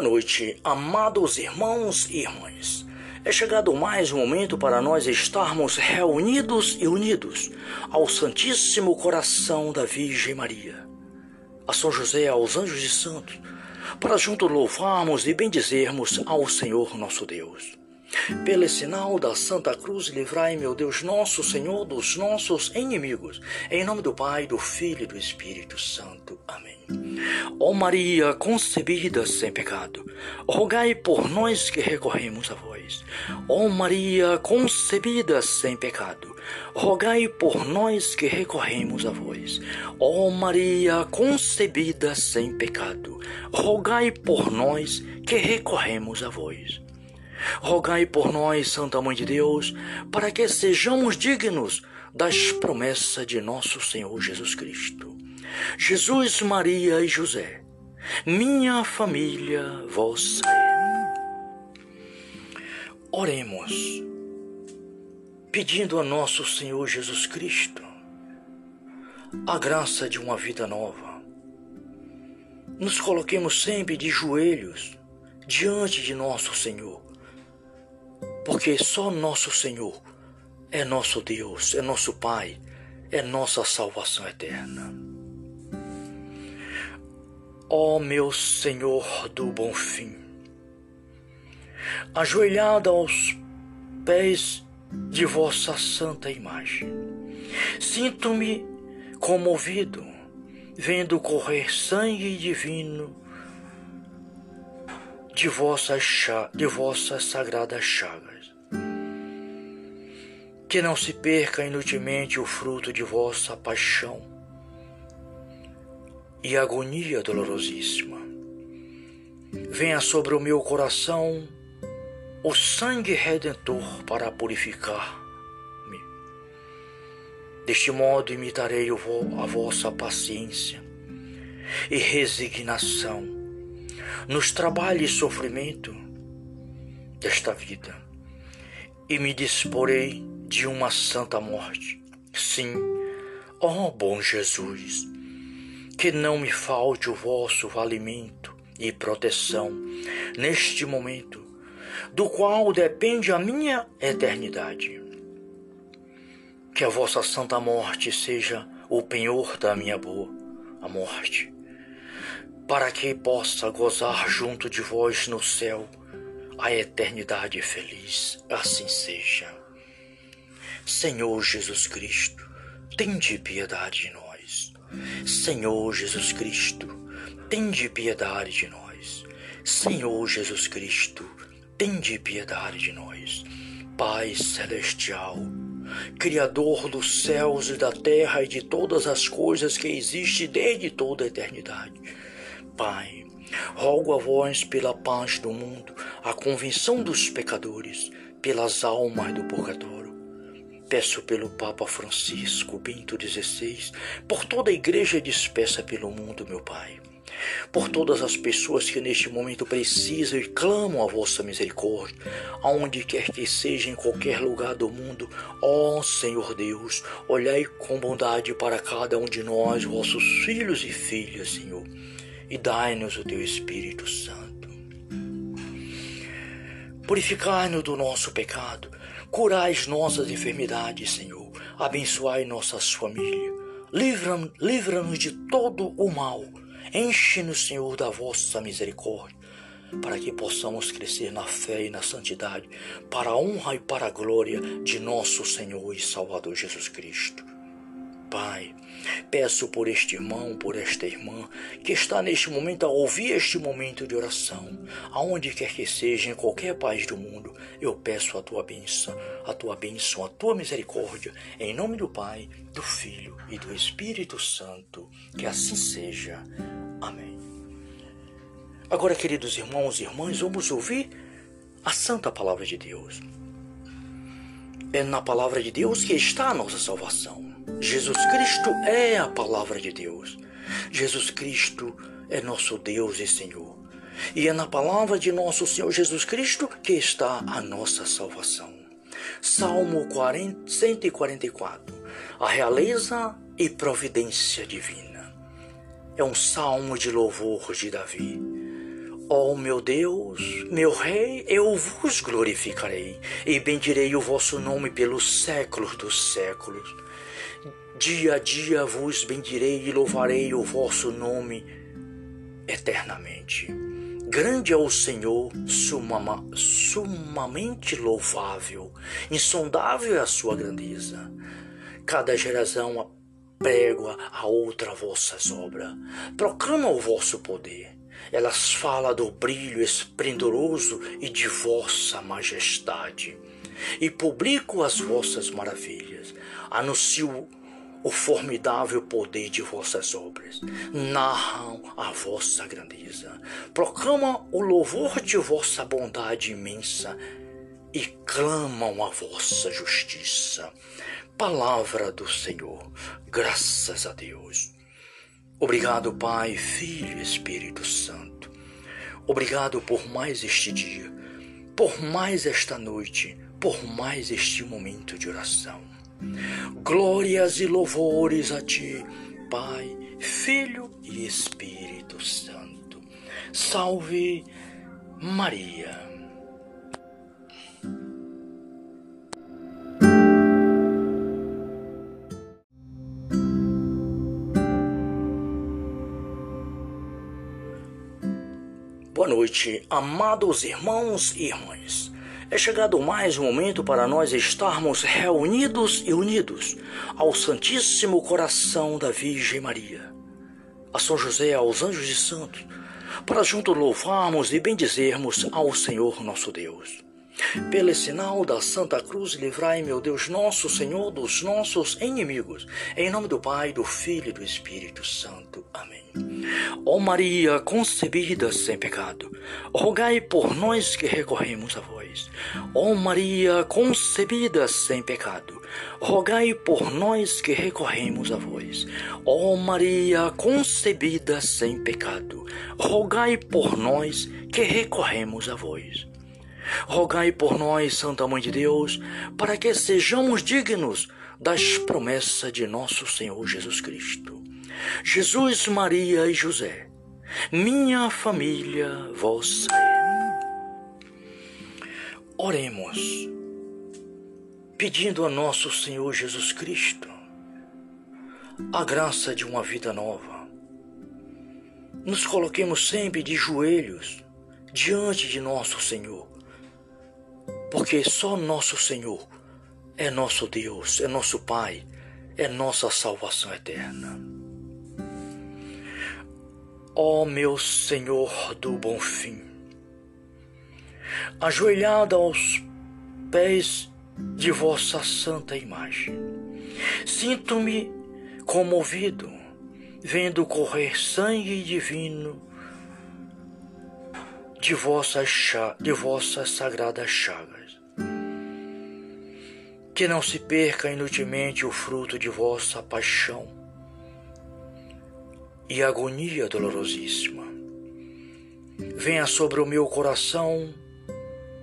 Boa noite, amados irmãos e irmãs. É chegado mais um momento para nós estarmos reunidos e unidos ao Santíssimo Coração da Virgem Maria, a São José, aos anjos e santos, para juntos louvarmos e bendizermos ao Senhor nosso Deus. Pelo sinal da Santa Cruz, livrai, meu Deus, nosso Senhor, dos nossos inimigos. Em nome do Pai, do Filho e do Espírito Santo. Amém. Ó Maria, concebida sem pecado, rogai por nós que recorremos a vós. Ó Maria, concebida sem pecado, rogai por nós que recorremos a vós. Ó Maria, concebida sem pecado, rogai por nós que recorremos a vós. Rogai por nós, Santa Mãe de Deus, para que sejamos dignos das promessas de nosso Senhor Jesus Cristo. Jesus, Maria e José, minha família vossa é. Oremos, pedindo a nosso Senhor Jesus Cristo a graça de uma vida nova. Nos coloquemos sempre de joelhos diante de nosso Senhor porque só nosso Senhor é nosso Deus, é nosso Pai, é nossa salvação eterna. Ó oh, meu Senhor do bom fim, ajoelhada aos pés de vossa santa imagem, sinto-me comovido vendo correr sangue divino de vossas, de vossas sagradas chagas. Que não se perca inutilmente o fruto de vossa paixão e agonia dolorosíssima. Venha sobre o meu coração o sangue redentor para purificar-me. Deste modo imitarei a vossa paciência e resignação nos trabalhos e sofrimento desta vida e me disporei de uma santa morte. Sim, ó oh bom Jesus, que não me falte o vosso valimento e proteção neste momento, do qual depende a minha eternidade. Que a vossa santa morte seja o penhor da minha boa, a morte para que possa gozar junto de vós no céu a eternidade feliz. Assim seja. Senhor Jesus Cristo, tende piedade de nós. Senhor Jesus Cristo, tende piedade de nós. Senhor Jesus Cristo, tende piedade de nós. Pai celestial, Criador dos céus e da terra e de todas as coisas que existem desde toda a eternidade Pai, rogo a vós pela paz do mundo, a convenção dos pecadores, pelas almas do purgatório. Peço pelo Papa Francisco Bento XVI, por toda a igreja dispersa pelo mundo, meu Pai. Por todas as pessoas que neste momento precisam e clamam a vossa misericórdia, aonde quer que seja, em qualquer lugar do mundo, ó Senhor Deus, olhai com bondade para cada um de nós, vossos filhos e filhas, Senhor e dai-nos o teu Espírito Santo. Purificai-nos do nosso pecado, curai as nossas enfermidades, Senhor, abençoai nossas famílias, livra-nos livra de todo o mal, enche-nos, Senhor, da vossa misericórdia, para que possamos crescer na fé e na santidade, para a honra e para a glória de nosso Senhor e Salvador Jesus Cristo. Pai, peço por este irmão, por esta irmã que está neste momento a ouvir este momento de oração, aonde quer que seja, em qualquer país do mundo, eu peço a tua bênção, a tua bênção, a tua misericórdia, em nome do Pai, do Filho e do Espírito Santo, que assim seja. Amém. Agora, queridos irmãos e irmãs, vamos ouvir a santa palavra de Deus. É na palavra de Deus que está a nossa salvação. Jesus Cristo é a palavra de Deus. Jesus Cristo é nosso Deus e Senhor. E é na palavra de nosso Senhor Jesus Cristo que está a nossa salvação. Salmo 40, 144. A realeza e providência divina. É um salmo de louvor de Davi. Ó oh, meu Deus, meu Rei, eu vos glorificarei e bendirei o vosso nome pelos séculos dos séculos. Dia a dia vos bendirei e louvarei o vosso nome eternamente. Grande é o Senhor, sumama, sumamente louvável, insondável é a sua grandeza. Cada geração prega a outra vossas obras, proclama o vosso poder. Elas falam do brilho esplendoroso e de vossa majestade, e publico as vossas maravilhas. Anuncio o formidável poder de vossas obras, narram a vossa grandeza, proclamam o louvor de vossa bondade imensa e clamam a vossa justiça. Palavra do Senhor, graças a Deus. Obrigado, Pai, Filho e Espírito Santo. Obrigado por mais este dia, por mais esta noite, por mais este momento de oração. Glórias e louvores a Ti, Pai, Filho e Espírito Santo. Salve Maria. Boa noite, amados irmãos e irmãs. É chegado mais um momento para nós estarmos reunidos e unidos ao Santíssimo Coração da Virgem Maria, a São José, aos anjos e santos, para juntos louvarmos e bendizermos ao Senhor nosso Deus. Pelo sinal da Santa Cruz, livrai, meu Deus, nosso Senhor, dos nossos inimigos. Em nome do Pai, do Filho e do Espírito Santo. Amém. Ó Maria, concebida sem pecado, rogai por nós que recorremos a vós. Ó Maria, concebida sem pecado, rogai por nós que recorremos a vós. Ó Maria, concebida sem pecado, rogai por nós que recorremos a vós. Rogai por nós, Santa Mãe de Deus, para que sejamos dignos das promessas de nosso Senhor Jesus Cristo. Jesus, Maria e José, minha família vossa é. Oremos, pedindo a nosso Senhor Jesus Cristo a graça de uma vida nova. Nos coloquemos sempre de joelhos diante de nosso Senhor porque só nosso Senhor é nosso Deus, é nosso Pai, é nossa salvação eterna. Ó oh, meu Senhor do bom fim, ajoelhada aos pés de vossa santa imagem, sinto-me comovido vendo correr sangue divino de vossas, de vossas sagradas chagas que não se perca inutilmente o fruto de vossa paixão e agonia dolorosíssima. Venha sobre o meu coração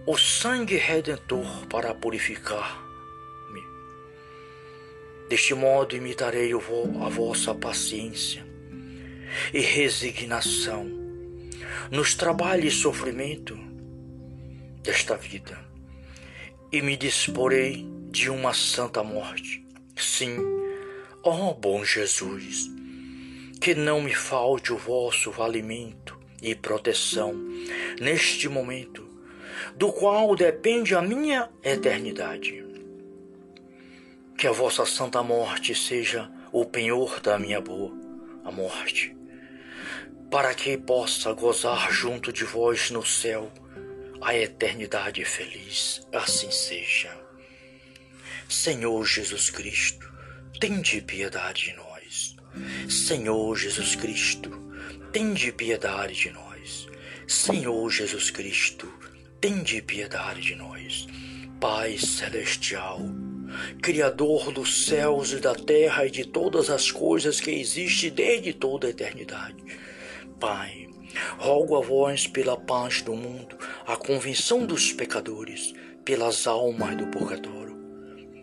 o sangue redentor para purificar-me. Deste modo imitarei a vossa paciência e resignação nos trabalhos e sofrimento desta vida e me disporei de uma santa morte. Sim, ó oh, bom Jesus, que não me falte o vosso valimento e proteção neste momento, do qual depende a minha eternidade. Que a vossa santa morte seja o penhor da minha boa, a morte, para que possa gozar junto de vós no céu a eternidade feliz. Assim seja. Senhor Jesus Cristo, tende piedade de nós. Senhor Jesus Cristo, tende piedade de nós. Senhor Jesus Cristo, tende piedade de nós. Pai celestial, Criador dos céus e da terra e de todas as coisas que existem desde toda a eternidade. Pai, rogo a vós pela paz do mundo, a convenção dos pecadores, pelas almas do purgatório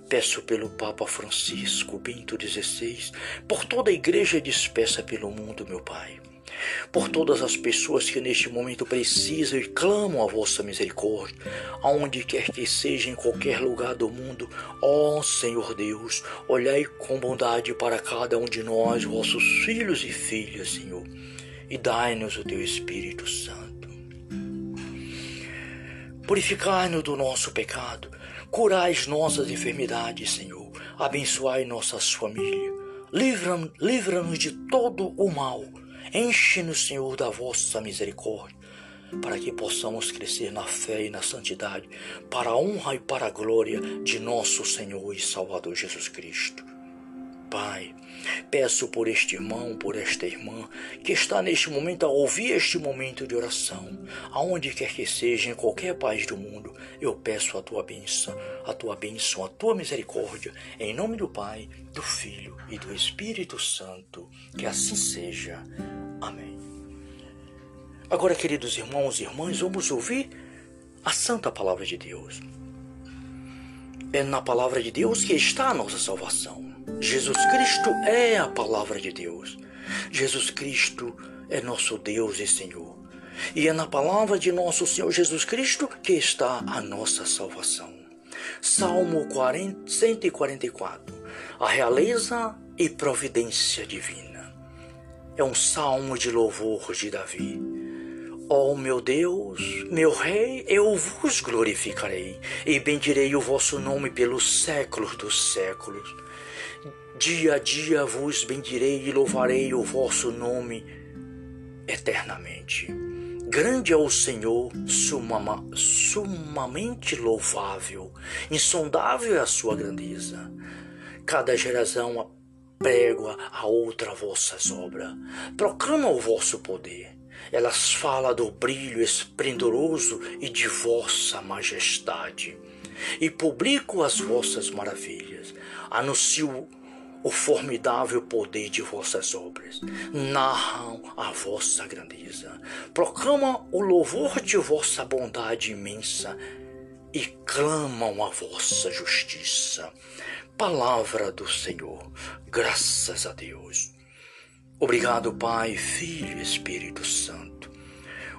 Peço pelo Papa Francisco Bento XVI, por toda a igreja dispersa pelo mundo, meu Pai. por todas as pessoas que neste momento precisam e clamam a vossa misericórdia, aonde quer que seja, em qualquer lugar do mundo, ó Senhor Deus, olhai com bondade para cada um de nós, vossos filhos e filhas, Senhor, e dai-nos o teu Espírito Santo. Purificai-nos do nosso pecado, curai as nossas enfermidades, Senhor, abençoai nossas famílias, livra-nos livra de todo o mal Enche-nos, Senhor, da vossa misericórdia, para que possamos crescer na fé e na santidade, para a honra e para a glória de nosso Senhor e Salvador Jesus Cristo. Pai, peço por este irmão, por esta irmã que está neste momento a ouvir este momento de oração, aonde quer que seja, em qualquer país do mundo, eu peço a tua bênção, a tua bênção, a tua misericórdia, em nome do Pai, do Filho e do Espírito Santo, que assim seja. Amém. Agora, queridos irmãos e irmãs, vamos ouvir a santa palavra de Deus. É na palavra de Deus que está a nossa salvação. Jesus Cristo é a palavra de Deus. Jesus Cristo é nosso Deus e Senhor. E é na palavra de nosso Senhor Jesus Cristo que está a nossa salvação. Salmo 40, 144. A realeza e providência divina é um salmo de louvor de Davi. Ó oh, meu Deus, meu Rei, eu vos glorificarei e bendirei o vosso nome pelos séculos dos séculos. Dia a dia vos bendirei e louvarei o vosso nome eternamente. Grande é o Senhor, sumama, sumamente louvável, insondável é a sua grandeza. Cada geração prego a outra vossas obras, proclama o vosso poder. Elas falam do brilho esplendoroso e de vossa majestade. E publico as vossas maravilhas. Anuncio o formidável poder de vossas obras. Narram a vossa grandeza. Proclamam o louvor de vossa bondade imensa e clamam a vossa justiça. Palavra do Senhor, graças a Deus. Obrigado, Pai, Filho e Espírito Santo.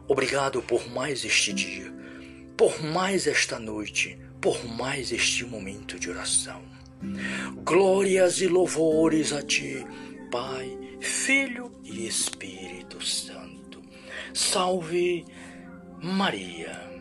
Obrigado por mais este dia, por mais esta noite, por mais este momento de oração. Glórias e louvores a Ti, Pai, Filho e Espírito Santo. Salve Maria.